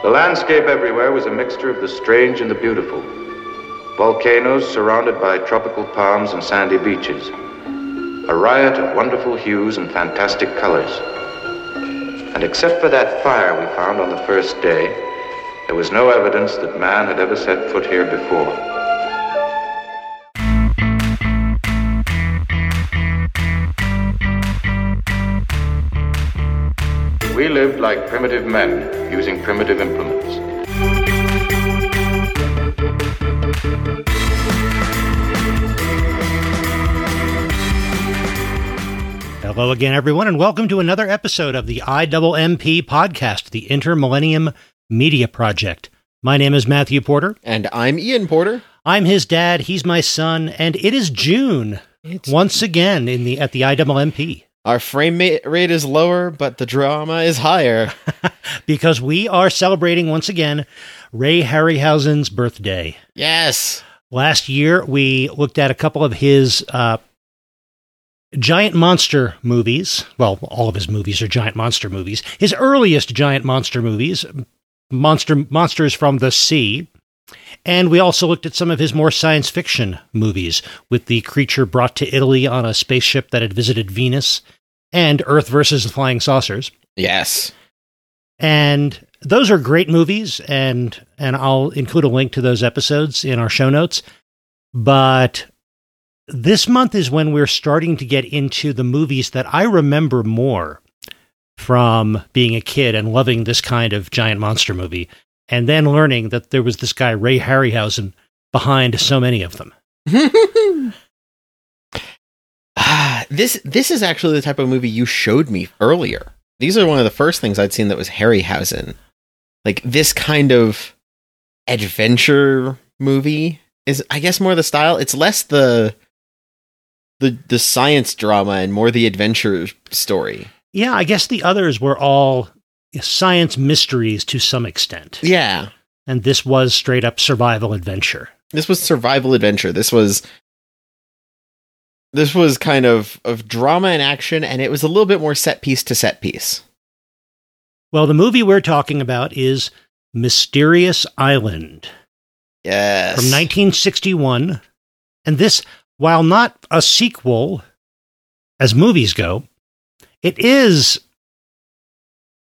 The landscape everywhere was a mixture of the strange and the beautiful. Volcanoes surrounded by tropical palms and sandy beaches. A riot of wonderful hues and fantastic colors. And except for that fire we found on the first day, there was no evidence that man had ever set foot here before. We lived like primitive men, using primitive implements. Hello again, everyone, and welcome to another episode of the IWMP podcast, the Intermillennium Media Project. My name is Matthew Porter. And I'm Ian Porter. I'm his dad. He's my son, and it is June It's- once again in the at the IMMP Our frame rate is lower, but the drama is higher. because we are celebrating once again Ray Harryhausen's birthday. yes. Last year, we looked at a couple of his uh, giant monster movies. Well, all of his movies are giant monster movies. His earliest giant monster movies, Monster Monsters from the Sea. And we also looked at some of his more science fiction movies, with the creature brought to Italy on a spaceship that had visited Venus, and Earth versus the Flying Saucers. Yes. and those are great movies and and I'll include a link to those episodes in our show notes. But this month is when we're starting to get into the movies that I remember more from being a kid and loving this kind of giant monster movie and then learning that there was this guy Ray Harryhausen behind so many of them Ah, this this is actually the type of movie you showed me earlier. These are one of the first things I'd seen that was Harryhausen. Like this kind of adventure movie is I guess more the style. It's less the the the science drama and more the adventure story. yeah I guess the others were all science mysteries to some extent Yeah. and this was straight up survival adventure this was survival adventure. This was this was kind of of drama and action, and it was a little bit more set piece to set piece. Well, the movie we're talking about is Mysterious Island Yes, from 1961. And this, while not a sequel as movies go, it is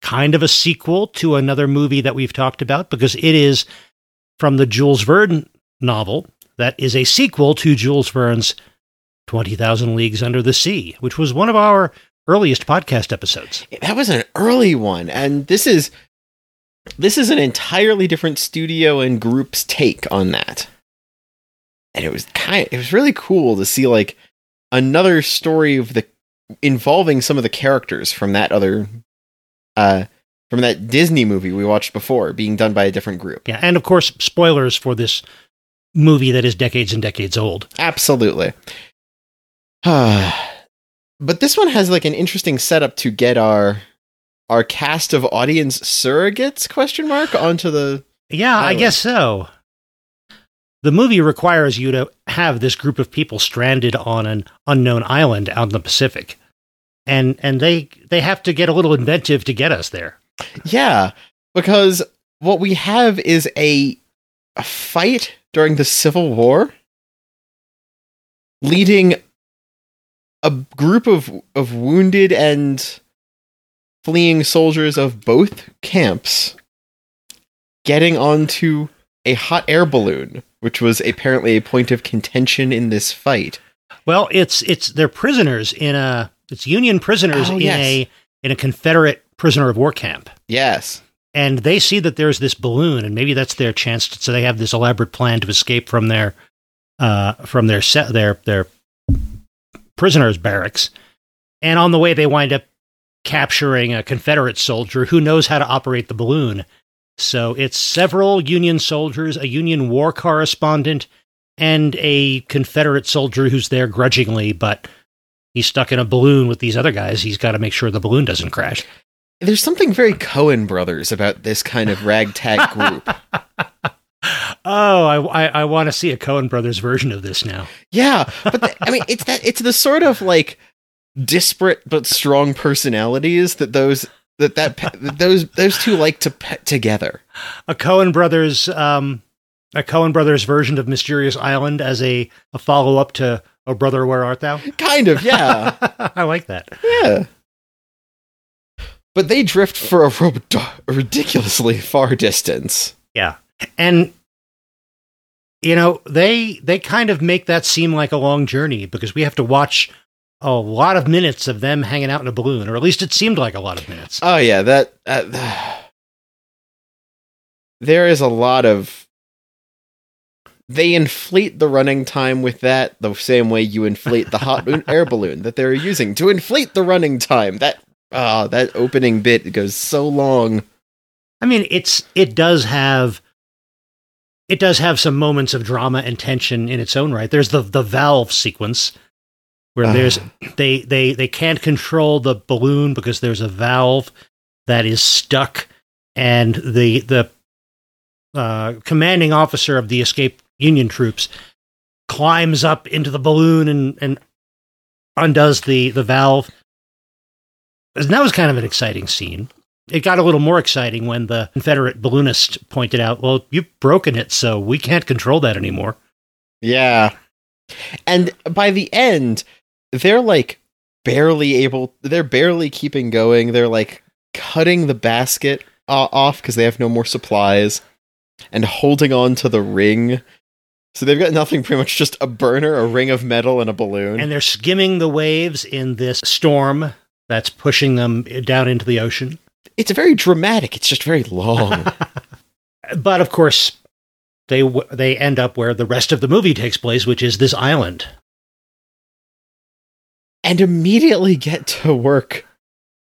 kind of a sequel to another movie that we've talked about because it is from the Jules Verne novel that is a sequel to Jules Verne's 20,000 Leagues Under the Sea, which was one of our earliest podcast episodes. that was an early one, and this is this is an entirely different studio and group's take on that. And it was kind it was really cool to see like another story of the involving some of the characters from that other uh from that Disney movie we watched before being done by a different group. Yeah, and of course, spoilers for this movie that is decades and decades old. Absolutely. but this one has like an interesting setup to get our our cast of audience surrogates question mark onto the Yeah, I guess so. The movie requires you to have this group of people stranded on an unknown island out in the Pacific. And and they they have to get a little inventive to get us there. Yeah, because what we have is a a fight during the Civil War leading a group of of wounded and fleeing soldiers of both camps getting onto a hot air balloon which was apparently a point of contention in this fight. Well, it's it's they're prisoners in a it's Union prisoners Oh, in yes. a in a Confederate prisoner of war camp. Yes. and they see that there's this balloon and maybe that's their chance to, so they have this elaborate plan to escape from their uh from their set their their prisoners barracks. And on the way they wind up capturing a confederate soldier who knows how to operate the balloon. So it's several union soldiers a union war correspondent and a confederate soldier who's there grudgingly but he's stuck in a balloon with these other guys. He's got to make sure the balloon doesn't crash. There's something very Coen brothers about this kind of ragtag group. Oh, I, I, I want to see a Coen Brothers version of this now. Yeah, but the, I mean, it's that it's the sort of like disparate but strong personalities that those that that that those those two like to pet together. A Coen Brothers, um, a Coen Brothers version of Mysterious Island as a, a follow up to Oh Brother, Where Art Thou? Kind of, yeah, I like that. yeah. But they drift for a, ro- a ridiculously far distance. Yeah. And you know, they they kind of make that seem like a long journey because we have to watch a lot of minutes of them hanging out in a balloon, or at least it seemed like a lot of minutes. Oh yeah, that uh, there is a lot of they inflate the running time with that the same way you inflate the hot air balloon that they're using to inflate the running time. That ah, that opening bit goes so long. I mean, it's it does have it does have some moments of drama and tension in its own right. There's the the valve sequence where Ah. there's they they they can't control the balloon because there's a valve that is stuck and the the uh, commanding officer of the escaped Union troops climbs up into the balloon and and undoes the the valve. And that was kind of an exciting scene. It got a little more exciting when the Confederate balloonist pointed out, "Well, you've broken it, so we can't control that anymore." Yeah. And by the end, they're like barely able, they're barely keeping going. They're like cutting the basket uh, off because they have no more supplies and holding on to the ring. So they've got nothing, pretty much just a burner, a ring of metal, and a balloon. And they're skimming the waves in this storm that's pushing them down into the ocean. It's very dramatic. It's just very long. But of course, they w- they end up where the rest of the movie takes place, which is this island. and immediately get to work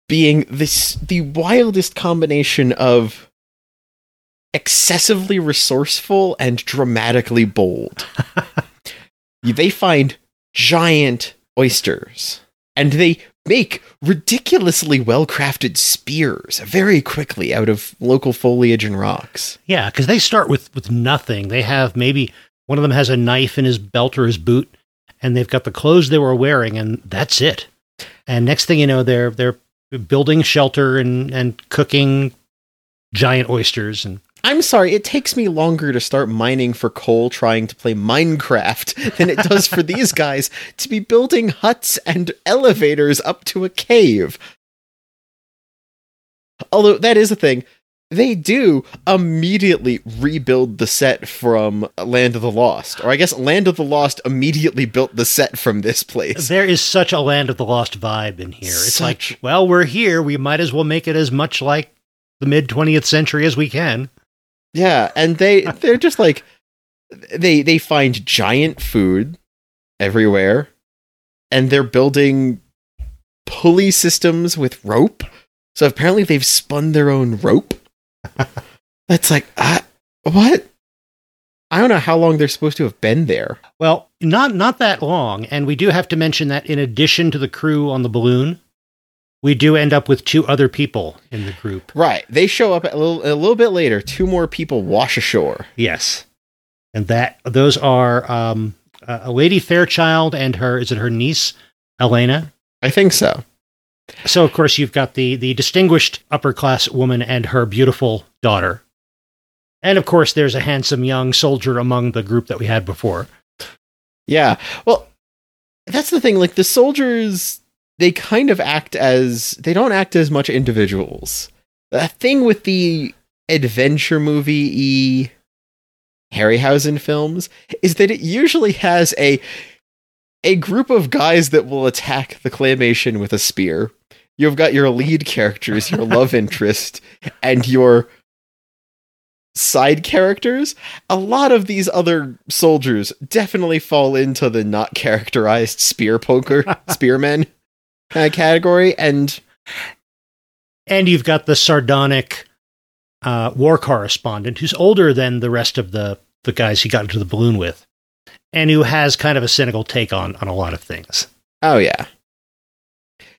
being this the wildest combination of excessively resourceful and dramatically bold. they find giant oysters and they make ridiculously well-crafted spears very quickly out of local foliage and rocks. Yeah, because they start with with nothing. They have maybe one of them has a knife in his belt or his boot, and they've got the clothes they were wearing, and that's it. And next thing you know, they're they're building shelter and and cooking giant oysters and I'm sorry, it takes me longer to start mining for coal trying to play Minecraft than it does for these guys to be building huts and elevators up to a cave. Although that is a thing, they do immediately rebuild the set from Land of the Lost. Or I guess Land of the Lost immediately built the set from this place. there is such a land of the lost vibe in here. It's Such- like, well, we're here. We might as well make it as much like the mid 20th century as we can. Yeah, and they they're just like they they find giant food everywhere and they're building pulley systems with rope. So apparently they've spun their own rope. That's like uh, what? I don't know how long they're supposed to have been there. Well, not not that long, and we do have to mention that in addition to the crew on the balloon, we do end up with two other people in the group. Right. They show up a little a little bit later. Two more people wash ashore. Yes, and that those are um, a a lady Fairchild and her is it her niece Elena. I think so. So of course you've got the the distinguished upper class woman and her beautiful daughter, and of course there's a handsome young soldier among the group that we had before. Yeah. Well, that's the thing. Like the soldiers, they kind of act as they don't act as much individuals. The thing with the adventure movie e Harryhausen films is that it usually has a a group of guys that will attack the claymation with a spear. You've got your lead characters, your love interest, and your side characters, a lot of these other soldiers definitely fall into the not characterized spear poker, spearmen uh, category. And And you've got the sardonic uh, war correspondent who's older than the rest of the, the guys he got into the balloon with, and who has kind of a cynical take on, on a lot of things. oh, yeah.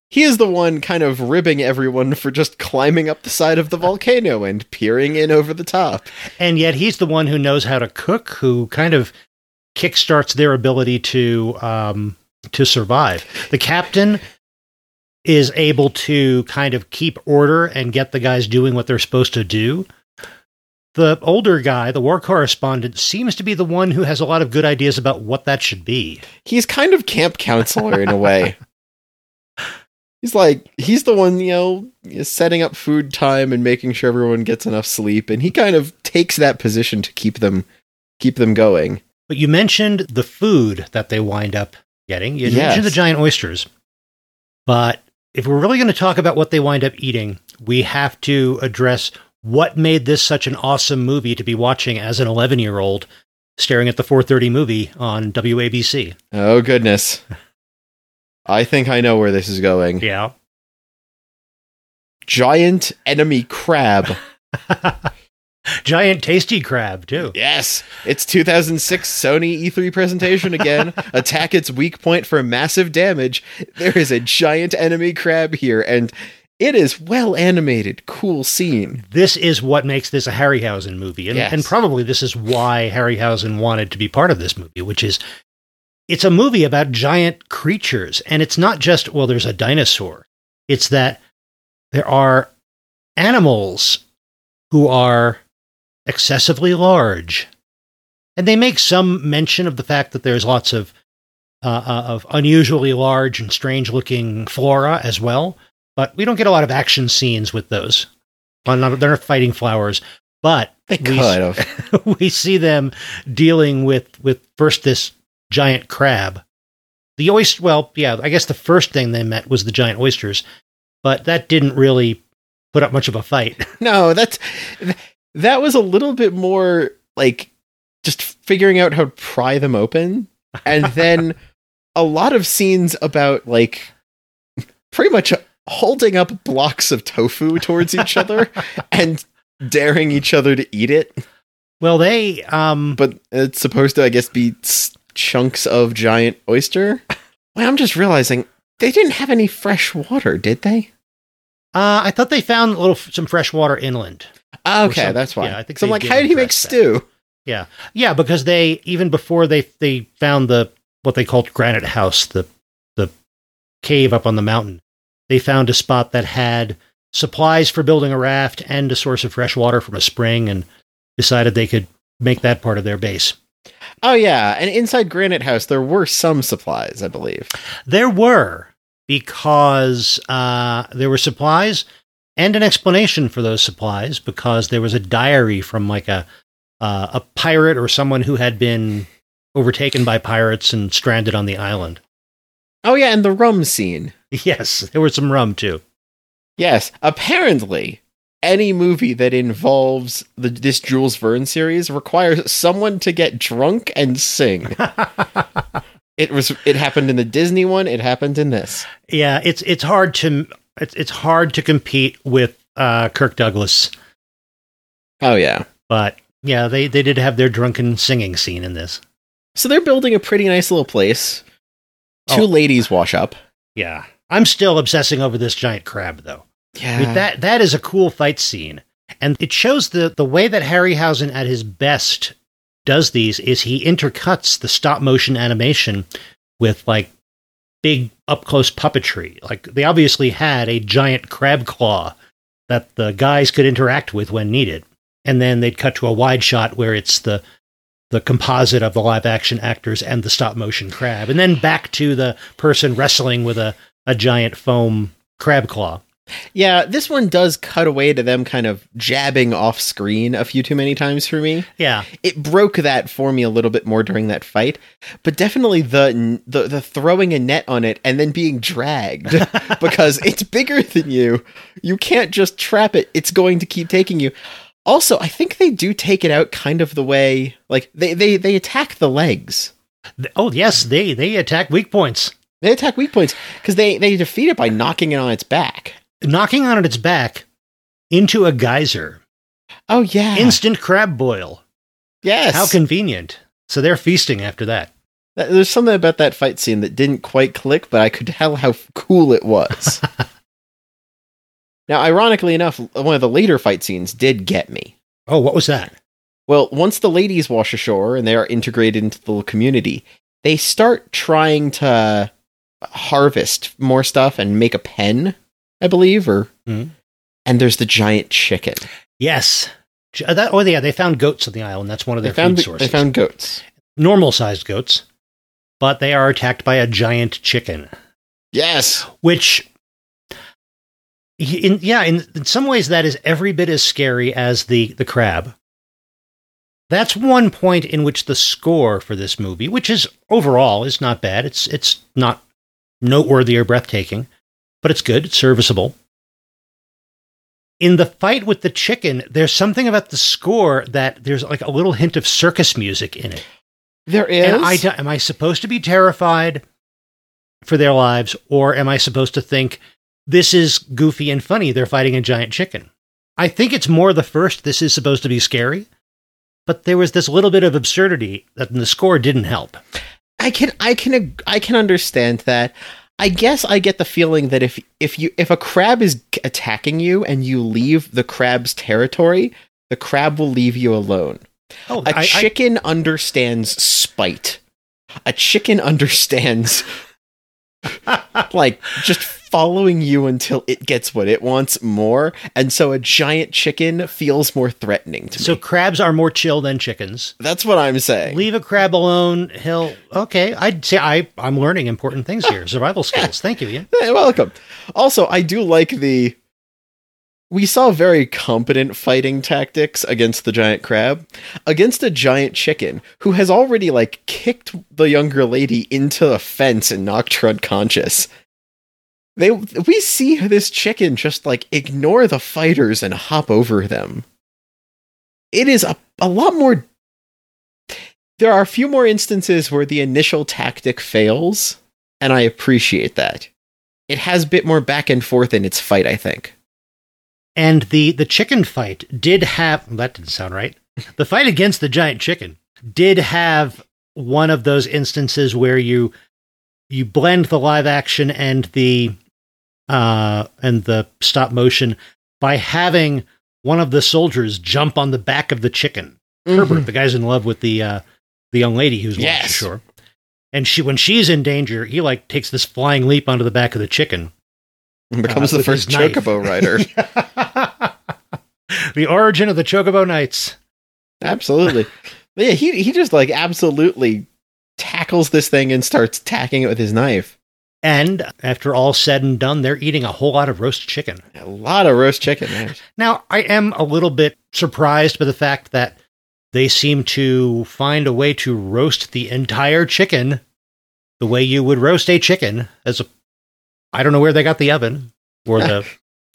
He is the one kind of ribbing everyone for just climbing up the side of the volcano and peering in over the top. And yet he's the one who knows how to cook, who kind of kickstarts their ability to um, to survive. The captain is able to kind of keep order and get the guys doing what they're supposed to do. The older guy, the war correspondent, seems to be the one who has a lot of good ideas about what that should be. He's kind of camp counselor in a way. He's like he's the one, you know, setting up food time and making sure everyone gets enough sleep, and he kind of takes that position to keep them keep them going. But you mentioned the food that they wind up getting. You Yes. mentioned the giant oysters. But if we're really going to talk about what they wind up eating, we have to address what made this such an awesome movie to be watching as an 11 year old staring at the 430 movie on WABC. Oh goodness. I think I know where this is going. Yeah. Giant enemy crab. Giant tasty crab, too. Yes, it's 2006 Sony E3 presentation again. Attack its weak point for massive damage. There is a giant enemy crab here, and it is well animated, cool scene. This is what makes this a Harryhausen movie. And, Yes. and probably this is why Harryhausen wanted to be part of this movie, which is it's a movie about giant creatures. And it's not just, well, there's a dinosaur. It's that there are animals who are excessively large. And they make some mention of the fact that there's lots of uh, uh, of unusually large and strange looking flora as well. But we don't get a lot of action scenes with those. They're not fighting flowers, but They we, could have. we see them dealing with with first this giant crab. The oyster. Well, yeah, I guess the first thing they met was the giant oysters, but that didn't really put up much of a fight. No, that's that was a little bit more like just figuring out how to pry them open, and then a lot of scenes about like pretty much holding up blocks of tofu towards each other and daring each other to eat it. Well, they um But it's supposed to, I guess, be chunks of giant oyster. Well, I'm just realizing they didn't have any fresh water, did they? uh I thought they found a little some fresh water inland. Or Okay, that's why. yeah, I think so I'm like, how did he make that. stew? Yeah, yeah, because they even before they they found the what they called Granite House, the the cave up on the mountain, they found a spot that had supplies for building a raft and a source of fresh water from a spring, and decided they could make that part of their base. Oh yeah, and inside Granite House there were some supplies, I believe. There were because uh, there were supplies and an explanation for those supplies because there was a diary from like a uh, a pirate or someone who had been overtaken by pirates and stranded on the island. Oh yeah, and the rum scene. Yes, there was some rum too. Yes, apparently any movie that involves the, this Jules Verne series requires someone to get drunk and sing. it was it happened in the Disney one, it happened in this. yeah, it's it's hard to it's it's hard to compete with uh, Kirk Douglas, Oh yeah. but yeah, they they did have their drunken singing scene in this. So they're building a pretty nice little place. Two Oh. ladies wash up. Yeah, I'm still obsessing over this giant crab though. Yeah. With that that is a cool fight scene. And it shows the the way that Harryhausen at his best does these is he intercuts the stop motion animation with like big up close puppetry. Like they obviously had a giant crab claw that the guys could interact with when needed. And then they'd cut to a wide shot where it's the the composite of the live action actors and the stop motion crab. And then back to the person wrestling with a, a giant foam crab claw. Yeah, this one does cut away to them kind of jabbing off screen a few too many times for me. Yeah. It broke that for me a little bit more during that fight, but definitely the the, the throwing a net on it and then being dragged because it's bigger than you. You can't just trap it. It's going to keep taking you. Also, I think they do take it out kind of the way like they they they attack the legs. Oh yes, they they attack weak points, They attack weak points because they they defeat it by knocking it on its back. Knocking on its back into a geyser. Oh yeah, Instant crab boil. yes. How convenient. So they're feasting after that. That- There's something about that fight scene that didn't quite click, but I could tell how cool it was. now, ironically enough, one of the later fight scenes did get me. Oh, what was that? Well, once the ladies wash ashore and they are integrated into the community, they start trying to harvest more stuff and make a pen, I believe, or Mhm. and there's the giant chicken. Yes. Uh, That, oh, yeah, they found goats on the island. That's one of They their found food sources. they found goats. normal sized goats, but they are attacked by a giant chicken, Yes. which, in, yeah, in, in some ways, that is every bit as scary as the, the crab. That's one point in which the score for this movie, which is overall is not bad. It's it's not noteworthy or breathtaking, but it's good. It's serviceable. In the fight with the chicken, there's something about the score that there's like a little hint of circus music in it. There is. I am I supposed to be terrified for their lives, or am I supposed to think this is goofy and funny? They're fighting a giant chicken. I think it's more the first. This is supposed to be scary, but there was this little bit of absurdity that the score didn't help. I can I can I can understand that. I guess I get the feeling that if if you if a crab is attacking you and you leave the crab's territory, the crab will leave you alone. Oh, A I- I- chicken understands spite. A chicken understands like just following you until it gets what it wants more, and so a giant chicken feels more threatening to me. so crabs are more chill than chickens. That's what I'm saying. Leave a crab alone. He'll okay. I'd say I I'm learning important things here. Survival skills. Thank you, Ian. Hey, welcome. Also, I do like the. We saw very competent fighting tactics against the giant crab, against a giant chicken who has already like kicked the younger lady into a fence and knocked her unconscious. They we see this chicken just like ignore the fighters and hop over them. It is a, a lot more there are a few more instances where the initial tactic fails, and I appreciate that it has a bit more back and forth in its fight, I think. And the the chicken fight did have well, that didn't sound right. The fight against the giant chicken did have one of those instances where you you blend the live action and the uh and the stop motion by having one of the soldiers jump on the back of the chicken. Herbert, the guy's in love with the uh the young lady who's Yes. ashore. And she when she's in danger, he like takes this flying leap onto the back of the chicken. Becomes uh, the first chocobo rider. the origin of the Chocobo Knights. absolutely. Yeah, he he just like absolutely tackles this thing and starts tacking it with his knife. And after all said and done, they're eating a whole lot of roast chicken. A lot of roast chicken. There. Now, I am a little bit surprised by the fact that they seem to find a way to roast the entire chicken the way you would roast a chicken as a I don't know where they got the oven or the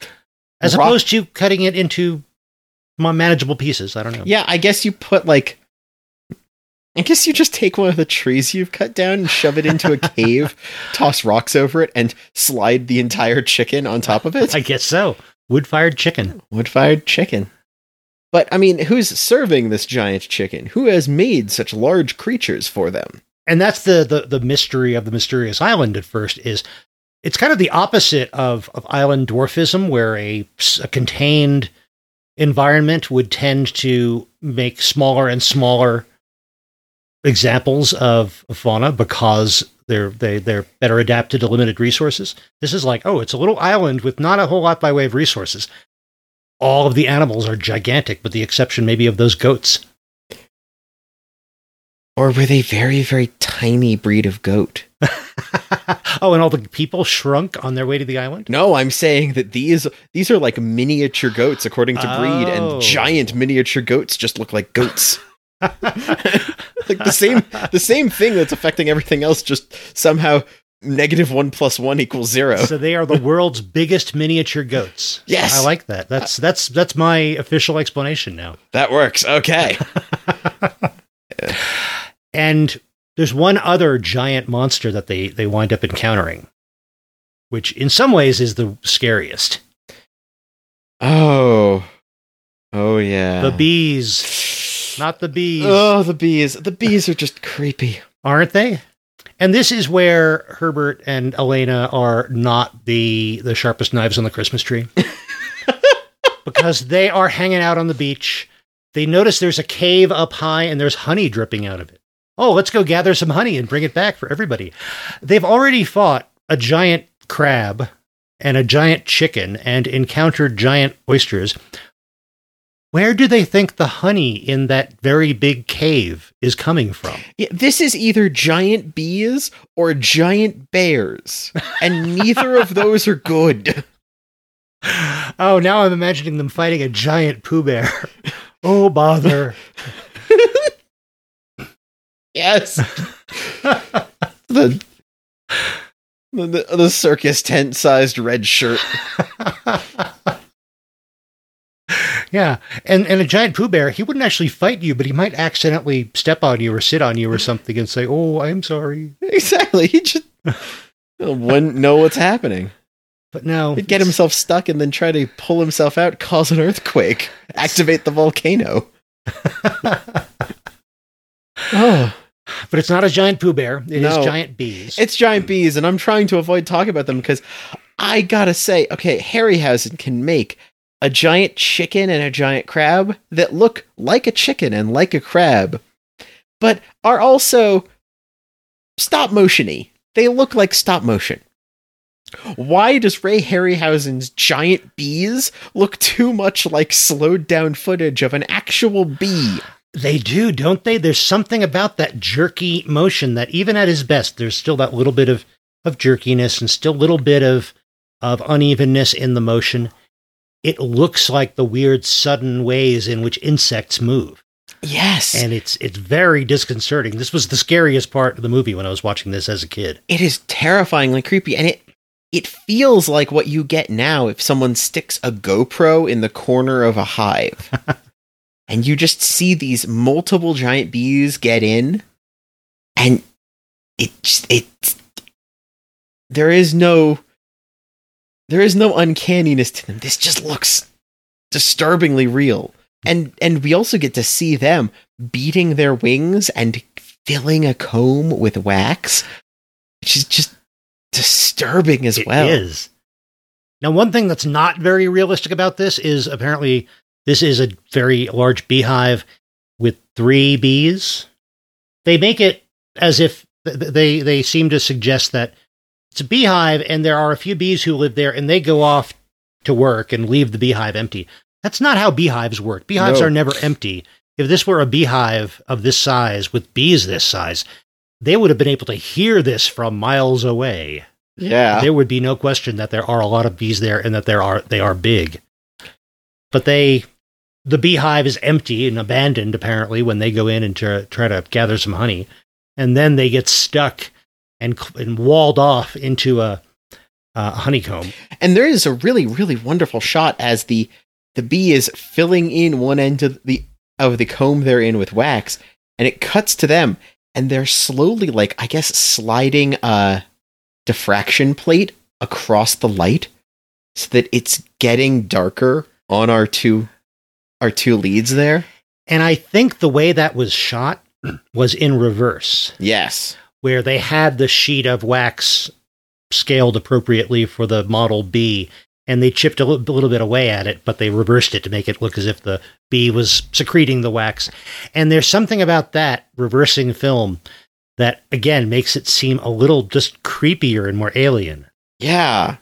as Rock- opposed to cutting it into manageable pieces. I don't know. Yeah, I guess you put like. I guess you just take one of the trees you've cut down and shove it into a cave, toss rocks over it, and slide the entire chicken on top of it. I guess so. Wood fired chicken. Wood fired chicken. But I mean, who's serving this giant chicken? Who has made such large creatures for them? and that's the, the the mystery of the mysterious island at first is it's kind of the opposite of, of island dwarfism where a contained environment would tend to make smaller and smaller examples of fauna because they're they, they're better adapted to limited resources. This is like oh it's a little island with not a whole lot by way of resources. All of the animals are gigantic with the exception maybe of those goats. Or were they very, very tiny breed of goat? oh and all the people shrunk on their way to the island No, I'm saying that these these are like miniature goats according to breed, Oh. and giant miniature goats just look like goats. like the same the same thing that's affecting everything else, just somehow negative one plus one equals zero. so they are the world's biggest miniature goats. Yes. I like that. That's that's that's my official explanation now. That works. Okay. And there's one other giant monster that they they wind up encountering, which in some ways is the scariest. Oh. Oh yeah. The bees, not the bees, Oh, the bees. The bees are just creepy. aren't they? And this is where Herbert and Elena are not the the sharpest knives on the Christmas tree. because they are hanging out on the beach. They notice there's a cave up high and there's honey dripping out of it. Oh, let's go gather some honey and bring it back for everybody. They've already fought a giant crab and a giant chicken and encountered giant oysters, where do they think the honey in that very big cave is coming from? Yeah, this is either giant bees or giant bears, and neither of those are good. Oh, now I'm imagining them fighting a giant Pooh Bear. Oh, bother. Yes. the, the the circus tent sized red shirt. yeah. And and a giant Pooh Bear, he wouldn't actually fight you, but he might accidentally step on you or sit on you or something and say, Oh, I'm sorry. Exactly. He just wouldn't know what's happening. But no. He'd get himself stuck and then try to pull himself out, cause an earthquake, activate the volcano. Oh, But it's not a giant Pooh Bear. It is No. giant bees. it's giant bees, and I'm trying to avoid talking about them because I gotta say, okay, Harryhausen can make a giant chicken and a giant crab that look like a chicken and like a crab, but are also stop motiony. They look like stop motion. Why does Ray Harryhausen's giant bees look too much like slowed down footage of an actual bee? They do, don't they? There's something about that jerky motion that even at his best, there's still that little bit of, of jerkiness and still a little bit of, of unevenness in the motion. It looks like the weird sudden ways in which insects move. Yes. And it's it's very disconcerting. This was the scariest part of the movie when I was watching this as a kid. it is terrifyingly creepy and it it feels like what you get now if someone sticks a GoPro in the corner of a hive. and you just see these multiple giant bees get in and it just it there is no there is no uncanniness to them. This just looks disturbingly real. And and we also get to see them beating their wings and filling a comb with wax, which is just disturbing as It well. is. Now, one thing that's not very realistic about this is apparently this is a very large beehive with three bees. They make it as if th- th- they they seem to suggest that it's a beehive and there are a few bees who live there and they go off to work and leave the beehive empty. That's not how beehives work. Beehives No. are never empty. If this were a beehive of this size with bees this size, they would have been able to hear this from miles away Yeah. there would be no question that there are a lot of bees there and that there are they are big. But they the beehive is empty and abandoned apparently when they go in and try, try to gather some honey and then they get stuck and and walled off into a, a honeycomb. And there is a really, really wonderful shot as the the bee is filling in one end of the of the comb they're in with wax, and it cuts to them, and they're slowly, like I guess, sliding a diffraction plate across the light so that it's getting darker on our two our two leads there. And I think the way that was shot was in reverse. Yes. where they had the sheet of wax scaled appropriately for the Model bee, and they chipped a li- little bit away at it, but they reversed it to make it look as if the bee was secreting the wax. And there's something about that reversing film that, again, makes it seem a little just creepier and more alien. Yeah.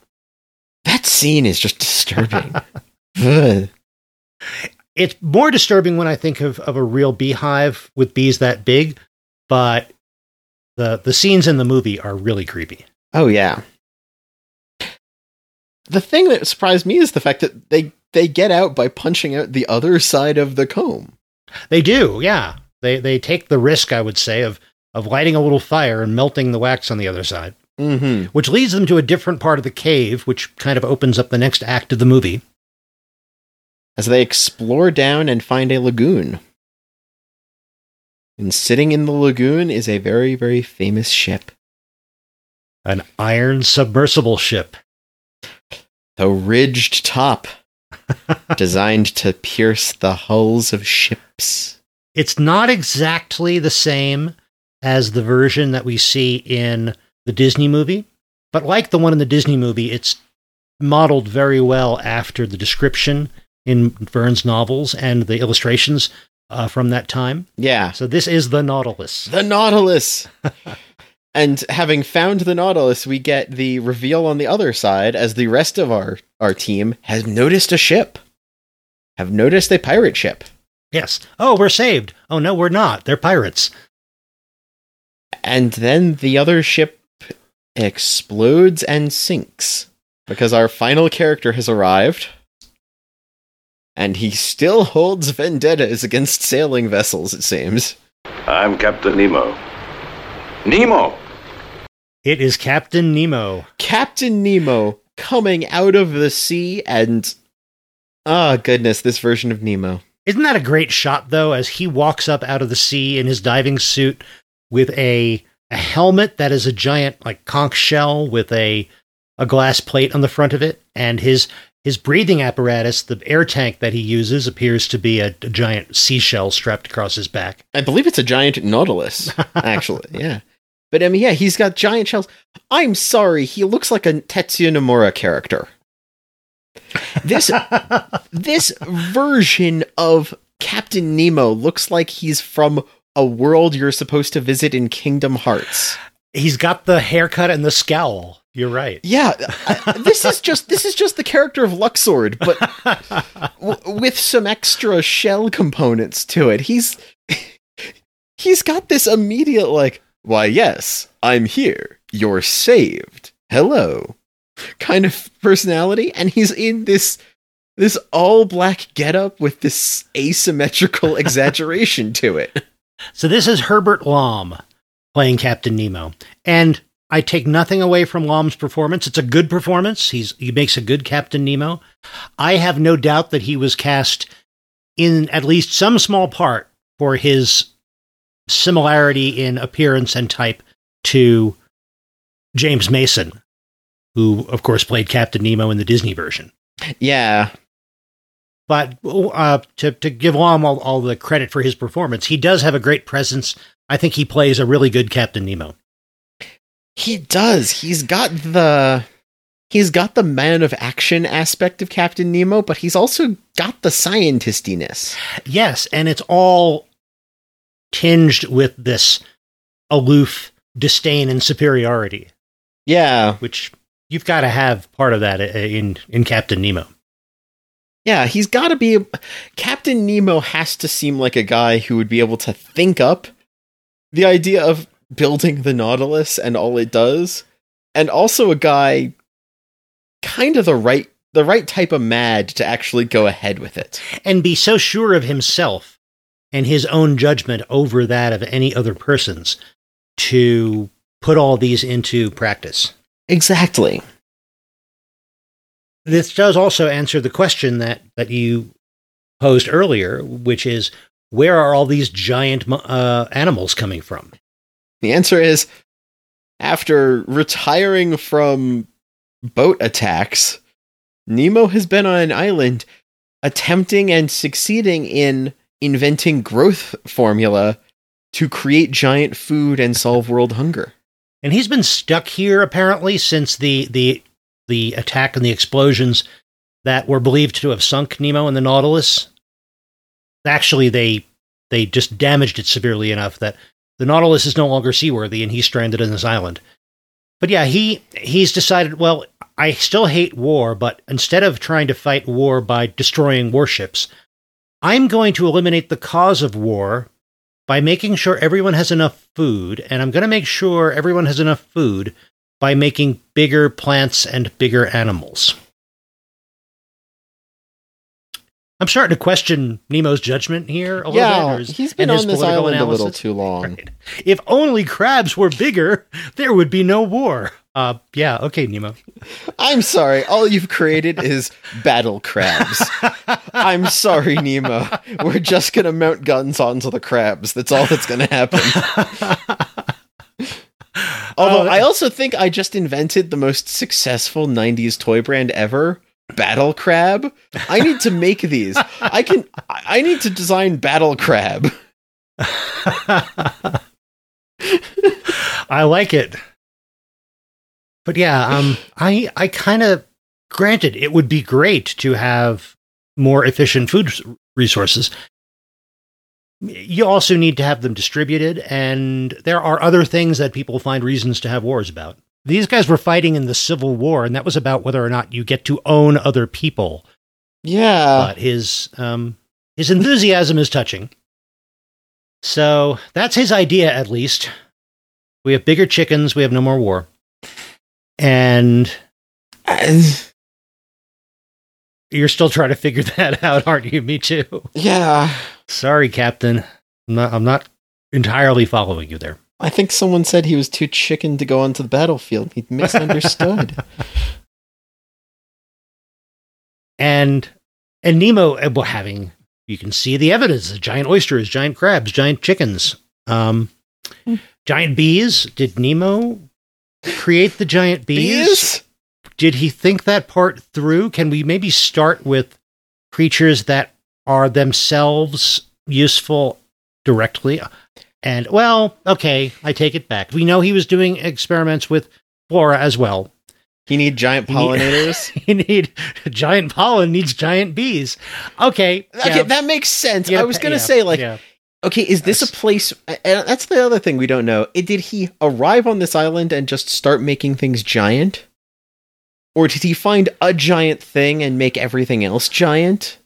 That scene is just disturbing. It's more disturbing when I think of, of a real beehive with bees that big, but the the scenes in the movie are really creepy. Oh yeah. The thing that surprised me is the fact that they they get out by punching out the other side of the comb. They do, yeah. They they take the risk, I would say, of of lighting a little fire and melting the wax on the other side, Mm-hmm. which leads them to a different part of the cave, which kind of opens up the next act of the movie. As they explore down and find a lagoon. And sitting in the lagoon is a very, very famous ship. An iron submersible ship. The ridged top, designed to pierce the hulls of ships. It's not exactly the same as the version that we see in the Disney movie, but like the one in the Disney movie, it's modeled very well after the description in Verne's novels and the illustrations uh, from that time. Yeah. So this is the Nautilus. The Nautilus. And having found the Nautilus, we get the reveal on the other side as the rest of our, our team has noticed a ship. Have noticed a pirate ship. Yes. Oh, we're saved. Oh no, we're not. They're pirates. And then the other ship explodes and sinks because our final character has arrived. And he still holds vendettas against sailing vessels, it seems. I'm Captain Nemo. Nemo! It is Captain Nemo. Captain Nemo coming out of the sea and. Ah, goodness, this version of Nemo. Isn't that a great shot though as he walks up out of the sea in his diving suit with a a helmet that is a giant like conch shell with a a glass plate on the front of it and his his breathing apparatus the air tank that he uses appears to be a, a giant seashell strapped across his back I believe it's a giant nautilus, actually. yeah. But I mean, yeah, he's got giant shells. I'm sorry, he looks like a Tetsuya Nomura character. This this version of Captain Nemo looks like he's from a world you're supposed to visit in Kingdom Hearts. he's got the haircut and the scowl you're right Yeah, I- this is just this is just the character of Luxord, but w- with some extra shell components to it. He's he's got this immediate like, why yes, I'm here. You're saved. Hello. kind of personality and he's in this this all black getup with this asymmetrical exaggeration to it. So this is Herbert Lom playing Captain Nemo, and I take nothing away from Lom's performance. It's a good performance. He's he makes a good Captain Nemo. I have no doubt that he was cast in at least some small part for his similarity in appearance and type to James Mason, who of course played Captain Nemo in the Disney version. Yeah. But uh, to to give Lom all, all the credit for his performance, he does have a great presence. I think he plays a really good Captain Nemo. He does. He's got the he's got the man of action aspect of Captain Nemo, but he's also got the scientistiness. Yes, and it's all tinged with this aloof disdain and superiority, Yeah. which you've got to have part of that uh, in in Captain Nemo. Yeah, he's got to be Captain Nemo has to seem like a guy who would be able to think up the idea of building the Nautilus and all it does, and also a guy kind of the right the right type of mad to actually go ahead with it. and be so sure of himself and his own judgment over that of any other person's to put all these into practice. Exactly. This does also answer the question that, that you posed earlier, which is where are all these giant uh, animals coming from? The answer is after retiring from boat attacks, Nemo has been on an island attempting and succeeding in inventing growth formula to create giant food and solve world hunger. And he's been stuck here apparently since the the the attack and the explosions that were believed to have sunk Nemo and the Nautilus. Actually, they they just damaged it severely enough that the Nautilus is no longer seaworthy and he's stranded on this island. But yeah, he he's decided. Well, I still hate war, but instead of trying to fight war by destroying warships, I'm going to eliminate the cause of war by making sure everyone has enough food, and I'm going to make sure everyone has enough food by making bigger plants and bigger animals. I'm starting to question Nemo's judgment here a little bit. Yeah, he's been on this island a little too long. Right. If only crabs were bigger, there would be no war. Uh, yeah, okay, Nemo. I'm sorry, all you've created is battle crabs. I'm sorry, Nemo. We're just gonna mount guns onto the crabs. That's all that's gonna happen. Although Oh, I also think I just invented the most successful 90s toy brand ever. Battle Crab. I need to make these. I can I need to design Battle Crab. I like it. But yeah, um I I kind of granted it would be great to have more efficient food resources. you also need to have them distributed, and there are other things that people find reasons to have wars about. These guys were fighting in the Civil War, and that was about whether or not you get to own other people. Yeah. But his um, his enthusiasm is touching. So that's his idea, at least. We have bigger chickens. We have no more war. And you're still trying to figure that out, aren't you? Me too. yeah. Sorry, Captain. I'm not, I'm not entirely following you there. I think someone said he was too chicken to go onto the battlefield. He misunderstood. And and Nemo uh, well, having you can see the evidence: the giant oysters, giant crabs, giant chickens, um, Hmm. giant bees. Did Nemo create the giant bees? Bees? Did he think that part through? Can we maybe start with creatures that are themselves useful directly? And well, okay, I take it back. We know he was doing experiments with flora as well. He need giant You need- pollinators? You need giant pollen needs giant bees. Okay, okay, yeah, that makes sense. yeah, I was going to yeah, say, like, okay, is this a place? And that's the other thing we don't know. Did he arrive on this island and just start making things giant? Or did he find a giant thing and make everything else giant?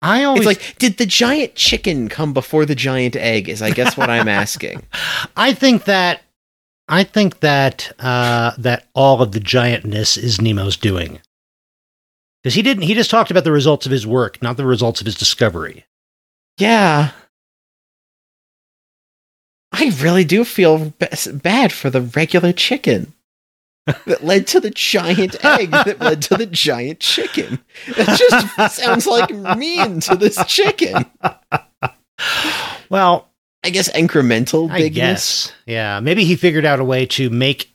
I always It's like, did the giant chicken come before the giant egg? Is I guess what I'm asking. I think that I think that uh, that all of the giantness is Nemo's doing. Because he didn't. He just talked about the results of his work, not the results of his discovery. Yeah. I really do feel b- bad for the regular chicken that led to the giant egg that led to the giant chicken. That just sounds like mean to this chicken. Well, I guess incremental I bigness. guess, yeah. Maybe he figured out a way to make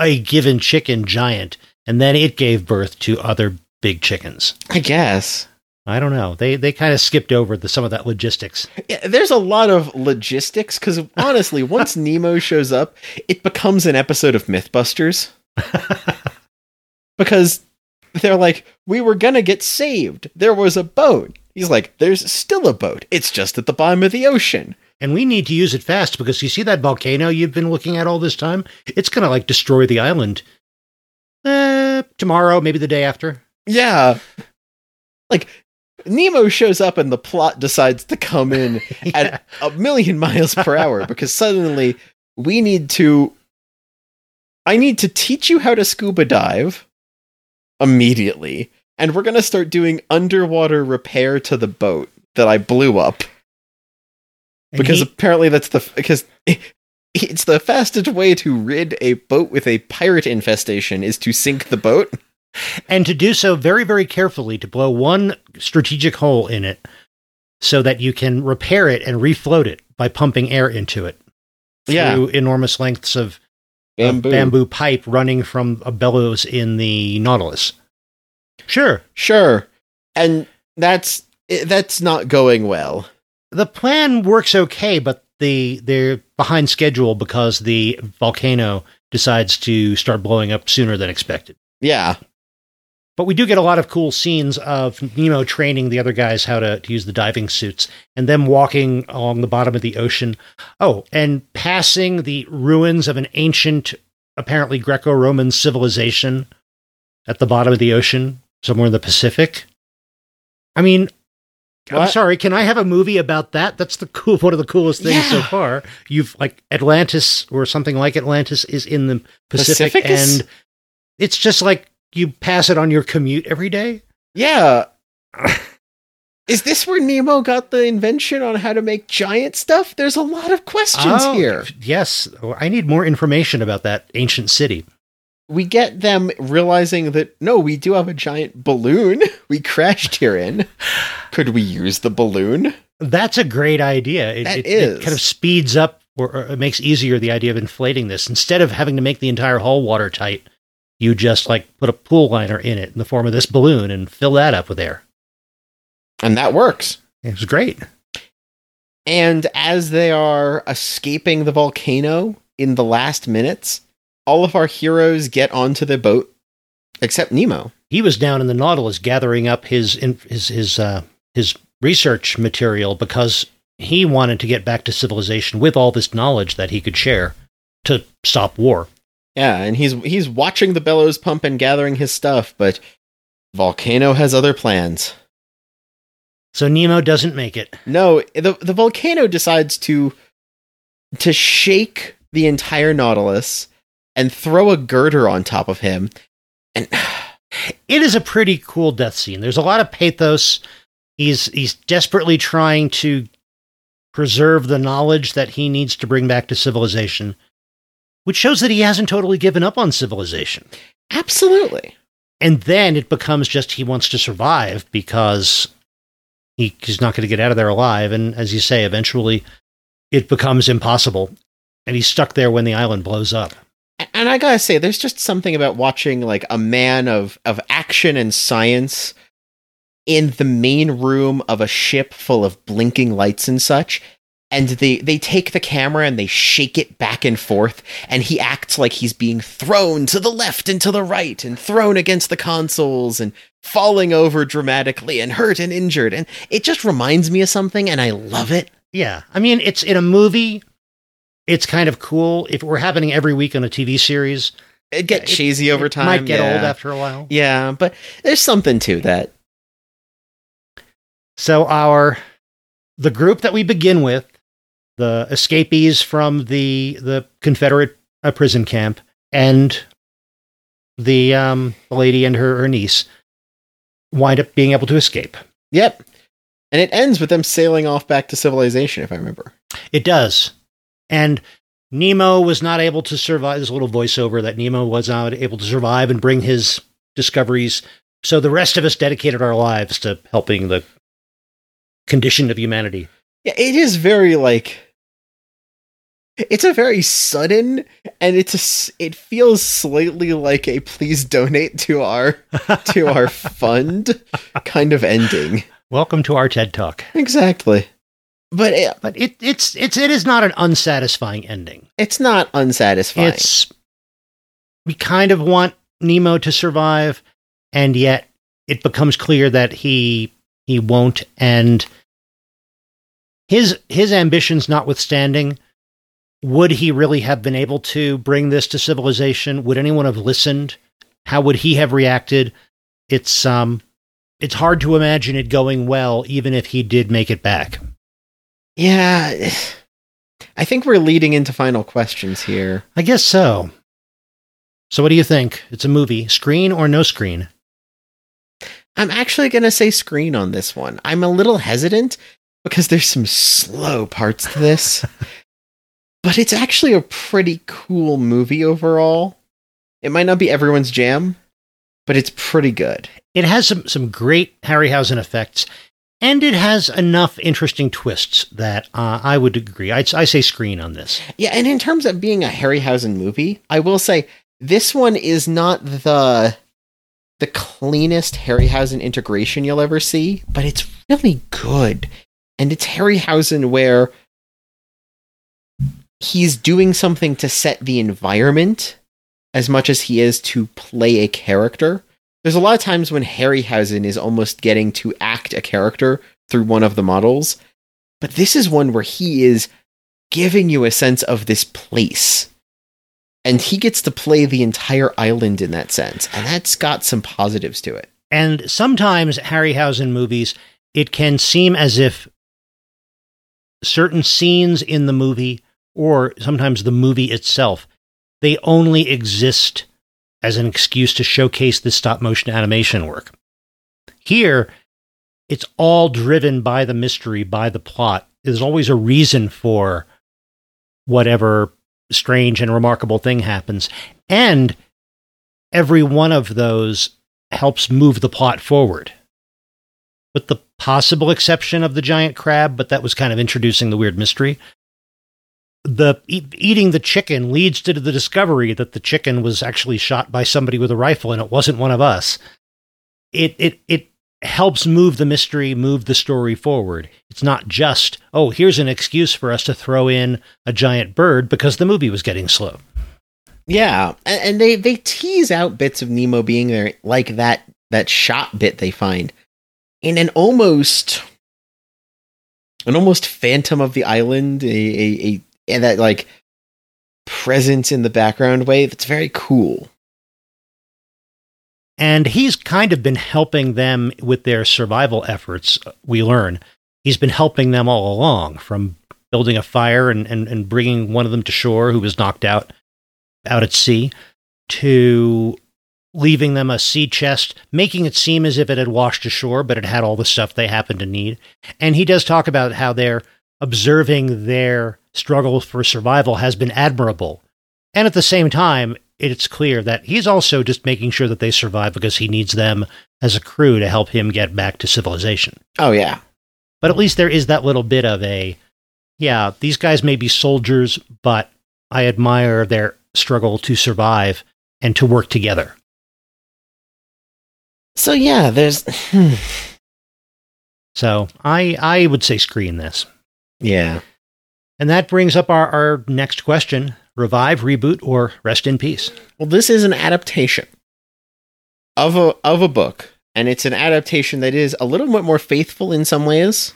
a given chicken giant, and then it gave birth to other big chickens. I guess. I don't know. They they kind of skipped over the, some of that logistics. Yeah, there's a lot of logistics because honestly, once Nemo shows up, it becomes an episode of Mythbusters. because they're like, we were gonna get saved. There was a boat. He's like, there's still a boat. It's just at the bottom of the ocean. And we need to use it fast because you see that volcano you've been looking at all this time? It's going to like destroy the island. Uh, tomorrow, maybe the day after. Yeah. Like, Nemo shows up and the plot decides to come in Yeah. at a million miles per hour because suddenly we need to. I need to teach you how to scuba dive immediately. And we're going to start doing underwater repair to the boat that I blew up And because he- apparently that's the because it's the fastest way to rid a boat with a pirate infestation is to sink the boat. And to do so very, very carefully to blow one strategic hole in it so that you can repair it and refloat it by pumping air into it Yeah. through enormous lengths of of bamboo pipe running from a bellows in the Nautilus. Sure. Sure. And that's eh, that's not going well. The plan works okay, but the they're behind schedule because the volcano decides to start blowing up sooner than expected. Yeah. But we do get a lot of cool scenes of Nemo training the other guys how to, to use the diving suits and them walking along the bottom of the ocean. Oh, and passing the ruins of an ancient, apparently Greco Roman civilization at the bottom of the ocean, somewhere in the Pacific. I mean, I'm sorry, can I have a movie about that? That's the cool one of the coolest things so far. You've like Atlantis or something like Atlantis is in the Pacific Pacificus? and it's just like you pass it on your commute every day. Yeah. Is this where Nemo got the invention on how to make giant stuff? There's a lot of questions Oh, here. Yes, I need more information about that ancient city. We get them realizing that no, we do have a giant balloon we crashed here in. Could we use the balloon? That's a great idea. It, That it, is. it kind of speeds up or, or it makes easier the idea of inflating this. Instead of having to make the entire hull watertight, you just like put a pool liner in it in the form of this balloon and fill that up with air. And that works. It was great. And as they are escaping the volcano in the last minutes, all of our heroes get onto the boat except Nemo. He was down in the Nautilus gathering up his his his uh, his research material because he wanted to get back to civilization with all this knowledge that he could share to stop war. Yeah, and he's he's watching the bellows pump and gathering his stuff, but Volcano has other plans. So Nemo doesn't make it. No, the the volcano decides to to shake the entire Nautilus and throw a girder on top of him. And It is a pretty cool death scene. There's a lot of pathos. He's he's desperately trying to preserve the knowledge that he needs to bring back to civilization, which shows that he hasn't totally given up on civilization. absolutely. And then it becomes just he wants to survive because he, he's not going to get out of there alive. And as you say, eventually it becomes impossible. And he's stuck there when the island blows up. And I gotta say, there's just something about watching like a man of of action and science in the main room of a ship full of blinking lights and such. And they they take the camera and they shake it back and forth, and he acts like he's being thrown to the left and to the right, and thrown against the consoles, and falling over dramatically, and hurt and injured. And it just reminds me of something, and I love it. Yeah. I mean, it's in a movie. It's kind of cool. If it were happening every week on a TV series, It get it- cheesy over it time. might get yeah. old after a while. Yeah, but there's something to that. So our the group that we begin with, the escapees from the the Confederate uh, prison camp, and the um, lady and her, her niece wind up being able to escape. Yep. And it ends with them sailing off back to civilization, if I remember. It does, and Nemo was not able to survive. This little voiceover that Nemo was not able to survive and bring his discoveries. So the rest of us dedicated our lives to helping the condition of humanity. Yeah, it is very like it's a very sudden and it's a it feels slightly like a please donate to our to our fund kind of ending. Welcome to our TED Talk. Exactly. But it, But it, it's it's it is not an unsatisfying ending. it's not unsatisfying. It's we kind of want Nemo to survive, and yet it becomes clear that he he won't. And his his ambitions notwithstanding, would he really have been able to bring this to civilization? Would anyone have listened? How would he have reacted? It's um it's hard to imagine it going well, even if he did make it back. yeah. I think we're leading into final questions here. I guess so. So, what do you think? It's a movie, screen or no screen? I'm actually going to say screen on this one. I'm a little hesitant because there's some slow parts to this, but it's actually a pretty cool movie overall. It might not be everyone's jam, but it's pretty good. It has some, some great Harryhausen effects, and it has enough interesting twists that uh, I would agree. I'd, I say screen on this. Yeah, and in terms of being a Harryhausen movie, I will say this one is not the the cleanest Harryhausen integration you'll ever see, but it's really good. And it's Harryhausen where he's doing something to set the environment as much as he is to play a character. There's a lot of times when Harryhausen is almost getting to act a character through one of the models, but this is one where he is giving you a sense of this place. And he gets to play the entire island in that sense. And that's got some positives to it. And sometimes Harryhausen movies, it can seem as if certain scenes in the movie, or sometimes the movie itself, they only exist as an excuse to showcase the stop motion animation work. Here, it's all driven by the mystery, by the plot. There's always a reason for whatever strange and remarkable thing happens. And every one of those helps move the plot forward. With the possible exception of the giant crab, but that was kind of introducing the weird mystery. The e- eating the chicken leads to the discovery that the chicken was actually shot by somebody with a rifle and it wasn't one of us. It it it helps move the mystery, move the story forward. It's not just, oh, here's an excuse for us to throw in a giant bird because the movie was getting slow. Yeah. And, they, they tease out bits of Nemo being there, like that, that shot bit they find in an almost an almost Phantom of the Island, a, a, a and that like presence in the background way that's very cool. And he's kind of been helping them with their survival efforts, uh, we learn. He's been helping them all along from building a fire and, and, and bringing one of them to shore who was knocked out out at sea to leaving them a sea chest, making it seem as if it had washed ashore, but it had all the stuff they happened to need. And he does talk about how they're observing their struggle for survival has been admirable. And at the same time, it's clear that he's also just making sure that they survive because he needs them as a crew to help him get back to civilization. Oh yeah. But at least there is that little bit of a, yeah, these guys may be soldiers, but I admire their struggle to survive and to work together. So yeah, there's So I I would say screen this. yeah. And that brings up our, our next question. Revive, reboot, or rest in peace. Well, this is an adaptation of a of a book, and it's an adaptation that is a little bit more faithful in some ways.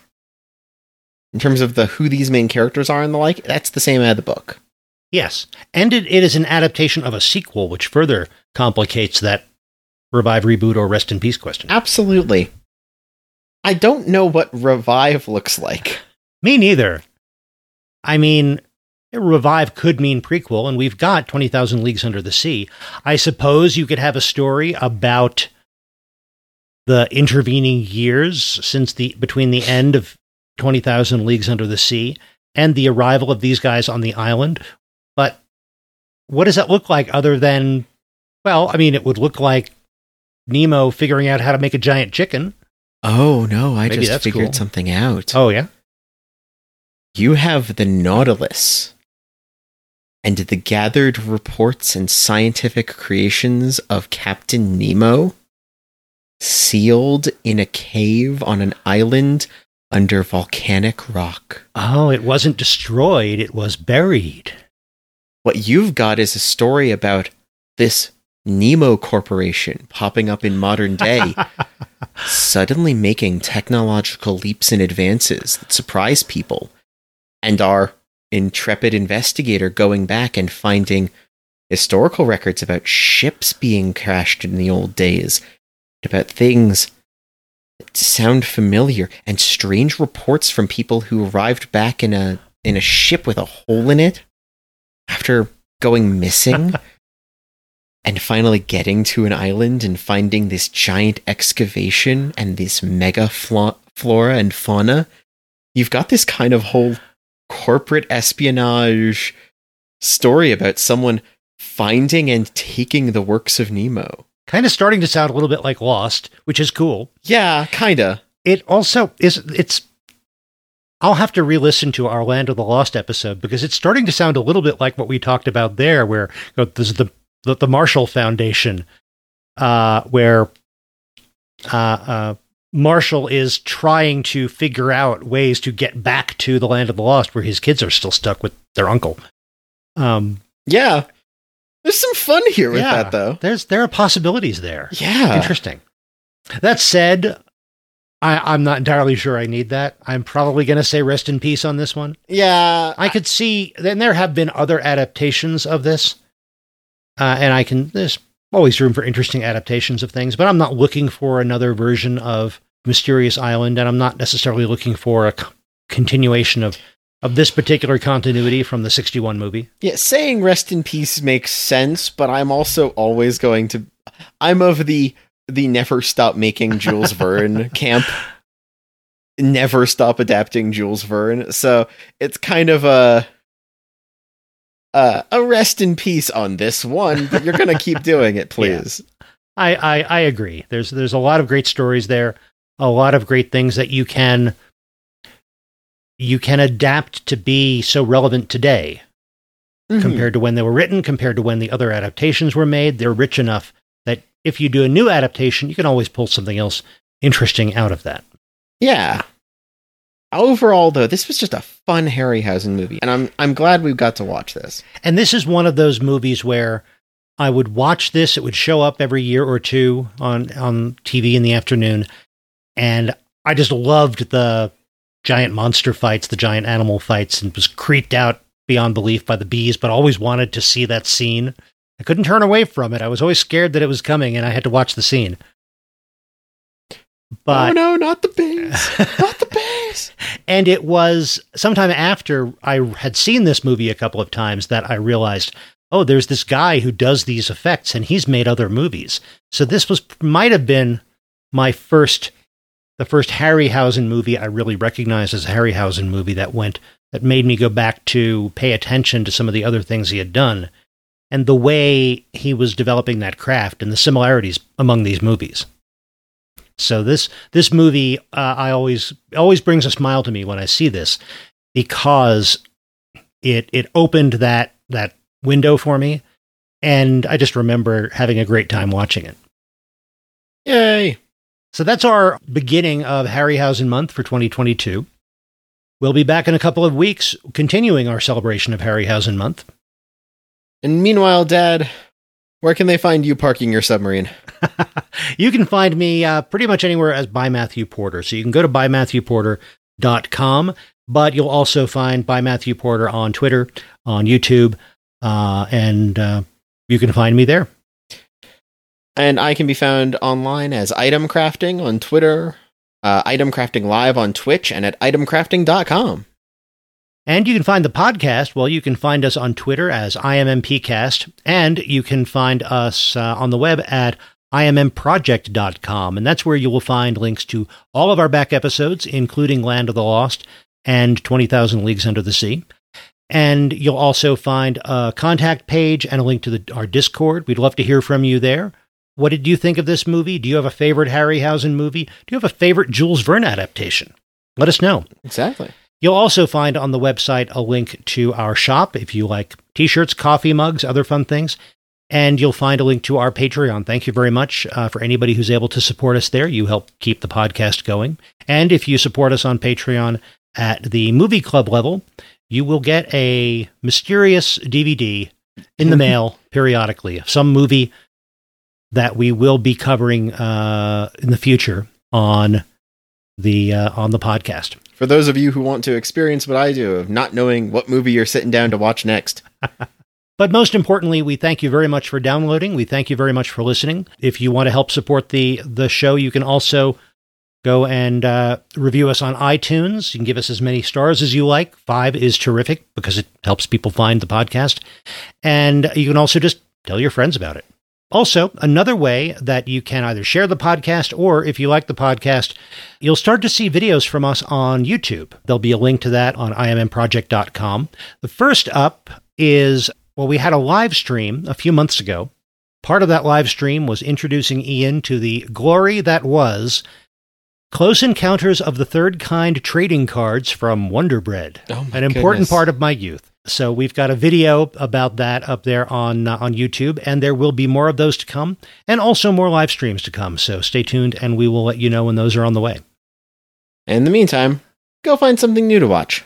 In terms of the who these main characters are and the like, that's the same as the book. Yes. And it, it is an adaptation of a sequel, which further complicates that revive, reboot, or rest in peace question. Absolutely. I don't know what revive looks like. Me neither. I mean, revive could mean prequel, and we've got 20,000 Leagues Under the Sea. I suppose you could have a story about the intervening years since the between the end of 20,000 Leagues Under the Sea and the arrival of these guys on the island. But what does that look like other than, well, I mean, it would look like Nemo figuring out how to make a giant chicken. Oh no, I Maybe just figured cool. something out. Oh, yeah. You have the Nautilus and the gathered reports and scientific creations of Captain Nemo sealed in a cave on an island under volcanic rock. Oh, it wasn't destroyed, it was buried. What you've got is a story about this Nemo Corporation popping up in modern day, suddenly making technological leaps and advances that surprise people, and our intrepid investigator going back and finding historical records about ships being crashed in the old days, about things that sound familiar, and strange reports from people who arrived back in a in a ship with a hole in it after going missing and finally getting to an island and finding this giant excavation and this mega fla- flora and fauna. You've got this kind of whole corporate espionage story about someone finding and taking the works of Nemo. kind of starting to sound a little bit like Lost, which is cool. Yeah, kinda. It also is it's I'll have to re-listen to our Land of the Lost episode because it's starting to sound a little bit like what we talked about there where you know, there's the, the the Marshall Foundation uh where uh uh Marshall is trying to figure out ways to get back to the land of the lost where his kids are still stuck with their uncle. Um Yeah. There's some fun here with Yeah. that though. there's there are possibilities there. Yeah. Interesting. That said, I, I'm not entirely sure I need that. I'm probably going to say rest in peace on this one. Yeah. I could see, then there have been other adaptations of this, uh, and I can. There's always room for interesting adaptations of things, but I'm not looking for another version of Mysterious Island, and I'm not necessarily looking for a c- continuation of of this particular continuity from the 61 movie. Yeah, saying rest in peace makes sense, but I'm also always going to I'm of the the never stop making Jules Verne camp. Never stop adapting Jules Verne. So it's kind of a uh, a rest in peace on this one, but you're gonna keep doing it, please. I, I I agree. There's there's a lot of great stories there, a lot of great things that you can you can adapt to be so relevant today Mhm. compared to when they were written, compared to when the other adaptations were made. They're rich enough that if you do a new adaptation, you can always pull something else interesting out of that. Yeah. Overall, though, this was just a fun Harryhausen movie, and I'm I'm glad we got to watch this. And this is one of those movies where I would watch this. It would show up every year or two on on TV in the afternoon, and I just loved the giant monster fights, the giant animal fights, and was creeped out beyond belief by the bees, but always wanted to see that scene. I couldn't turn away from it. I was always scared that it was coming, and I had to watch the scene. But oh no, not the bees! not the bees! and it was sometime after I had seen this movie a couple of times that I realized, oh, there's this guy who does these effects, and he's made other movies. So this was might have been my first, the first Harryhausen movie I really recognized as a Harryhausen movie that went that made me go back to pay attention to some of the other things he had done and the way he was developing that craft and the similarities among these movies. So this this movie, uh, I always always brings a smile to me when I see this because it it opened that that window for me, and I just remember having a great time watching it. Yay! So that's our beginning of Harryhausen month for 2022. We'll be back in a couple of weeks, continuing our celebration of Harryhausen month. And meanwhile, Dad, where can they find you parking your submarine? you can find me uh, pretty much anywhere as by Matthew Porter. So you can go to bymatthewporter.com, but you'll also find by Matthew Porter on Twitter, on YouTube, uh, and uh, you can find me there. And I can be found online as Item Crafting on Twitter, uh, Item Crafting Live on Twitch, and at itemcrafting.com. And you can find the podcast. Well, you can find us on Twitter as IMMPcast, and you can find us uh, on the web at IMMproject.com. And that's where you will find links to all of our back episodes, including Land of the Lost and 20,000 Leagues Under the Sea. And you'll also find a contact page and a link to the, our Discord. We'd love to hear from you there. What did you think of this movie? Do you have a favorite Harryhausen movie? Do you have a favorite Jules Verne adaptation? Let us know. Exactly. You'll also find on the website a link to our shop if you like t shirts, coffee mugs, other fun things. And you'll find a link to our Patreon. Thank you very much uh, for anybody who's able to support us there. You help keep the podcast going. And if you support us on Patreon at the movie club level, you will get a mysterious DVD in the mail periodically of some movie that we will be covering uh, in the future on the uh, on the podcast. For those of you who want to experience what I do of not knowing what movie you're sitting down to watch next. But most importantly, we thank you very much for downloading. We thank you very much for listening. If you want to help support the the show, you can also go and uh, review us on iTunes. You can give us as many stars as you like. Five is terrific because it helps people find the podcast. And you can also just tell your friends about it. Also, another way that you can either share the podcast or if you like the podcast, you'll start to see videos from us on YouTube. There'll be a link to that on immproject.com. The first up is well, we had a live stream a few months ago. Part of that live stream was introducing Ian to the glory that was Close Encounters of the Third Kind trading cards from Wonder Bread, Oh an important goodness. part of my youth. So we've got a video about that up there on uh, on YouTube, and there will be more of those to come, and also more live streams to come. So stay tuned, and we will let you know when those are on the way. In the meantime, go find something new to watch.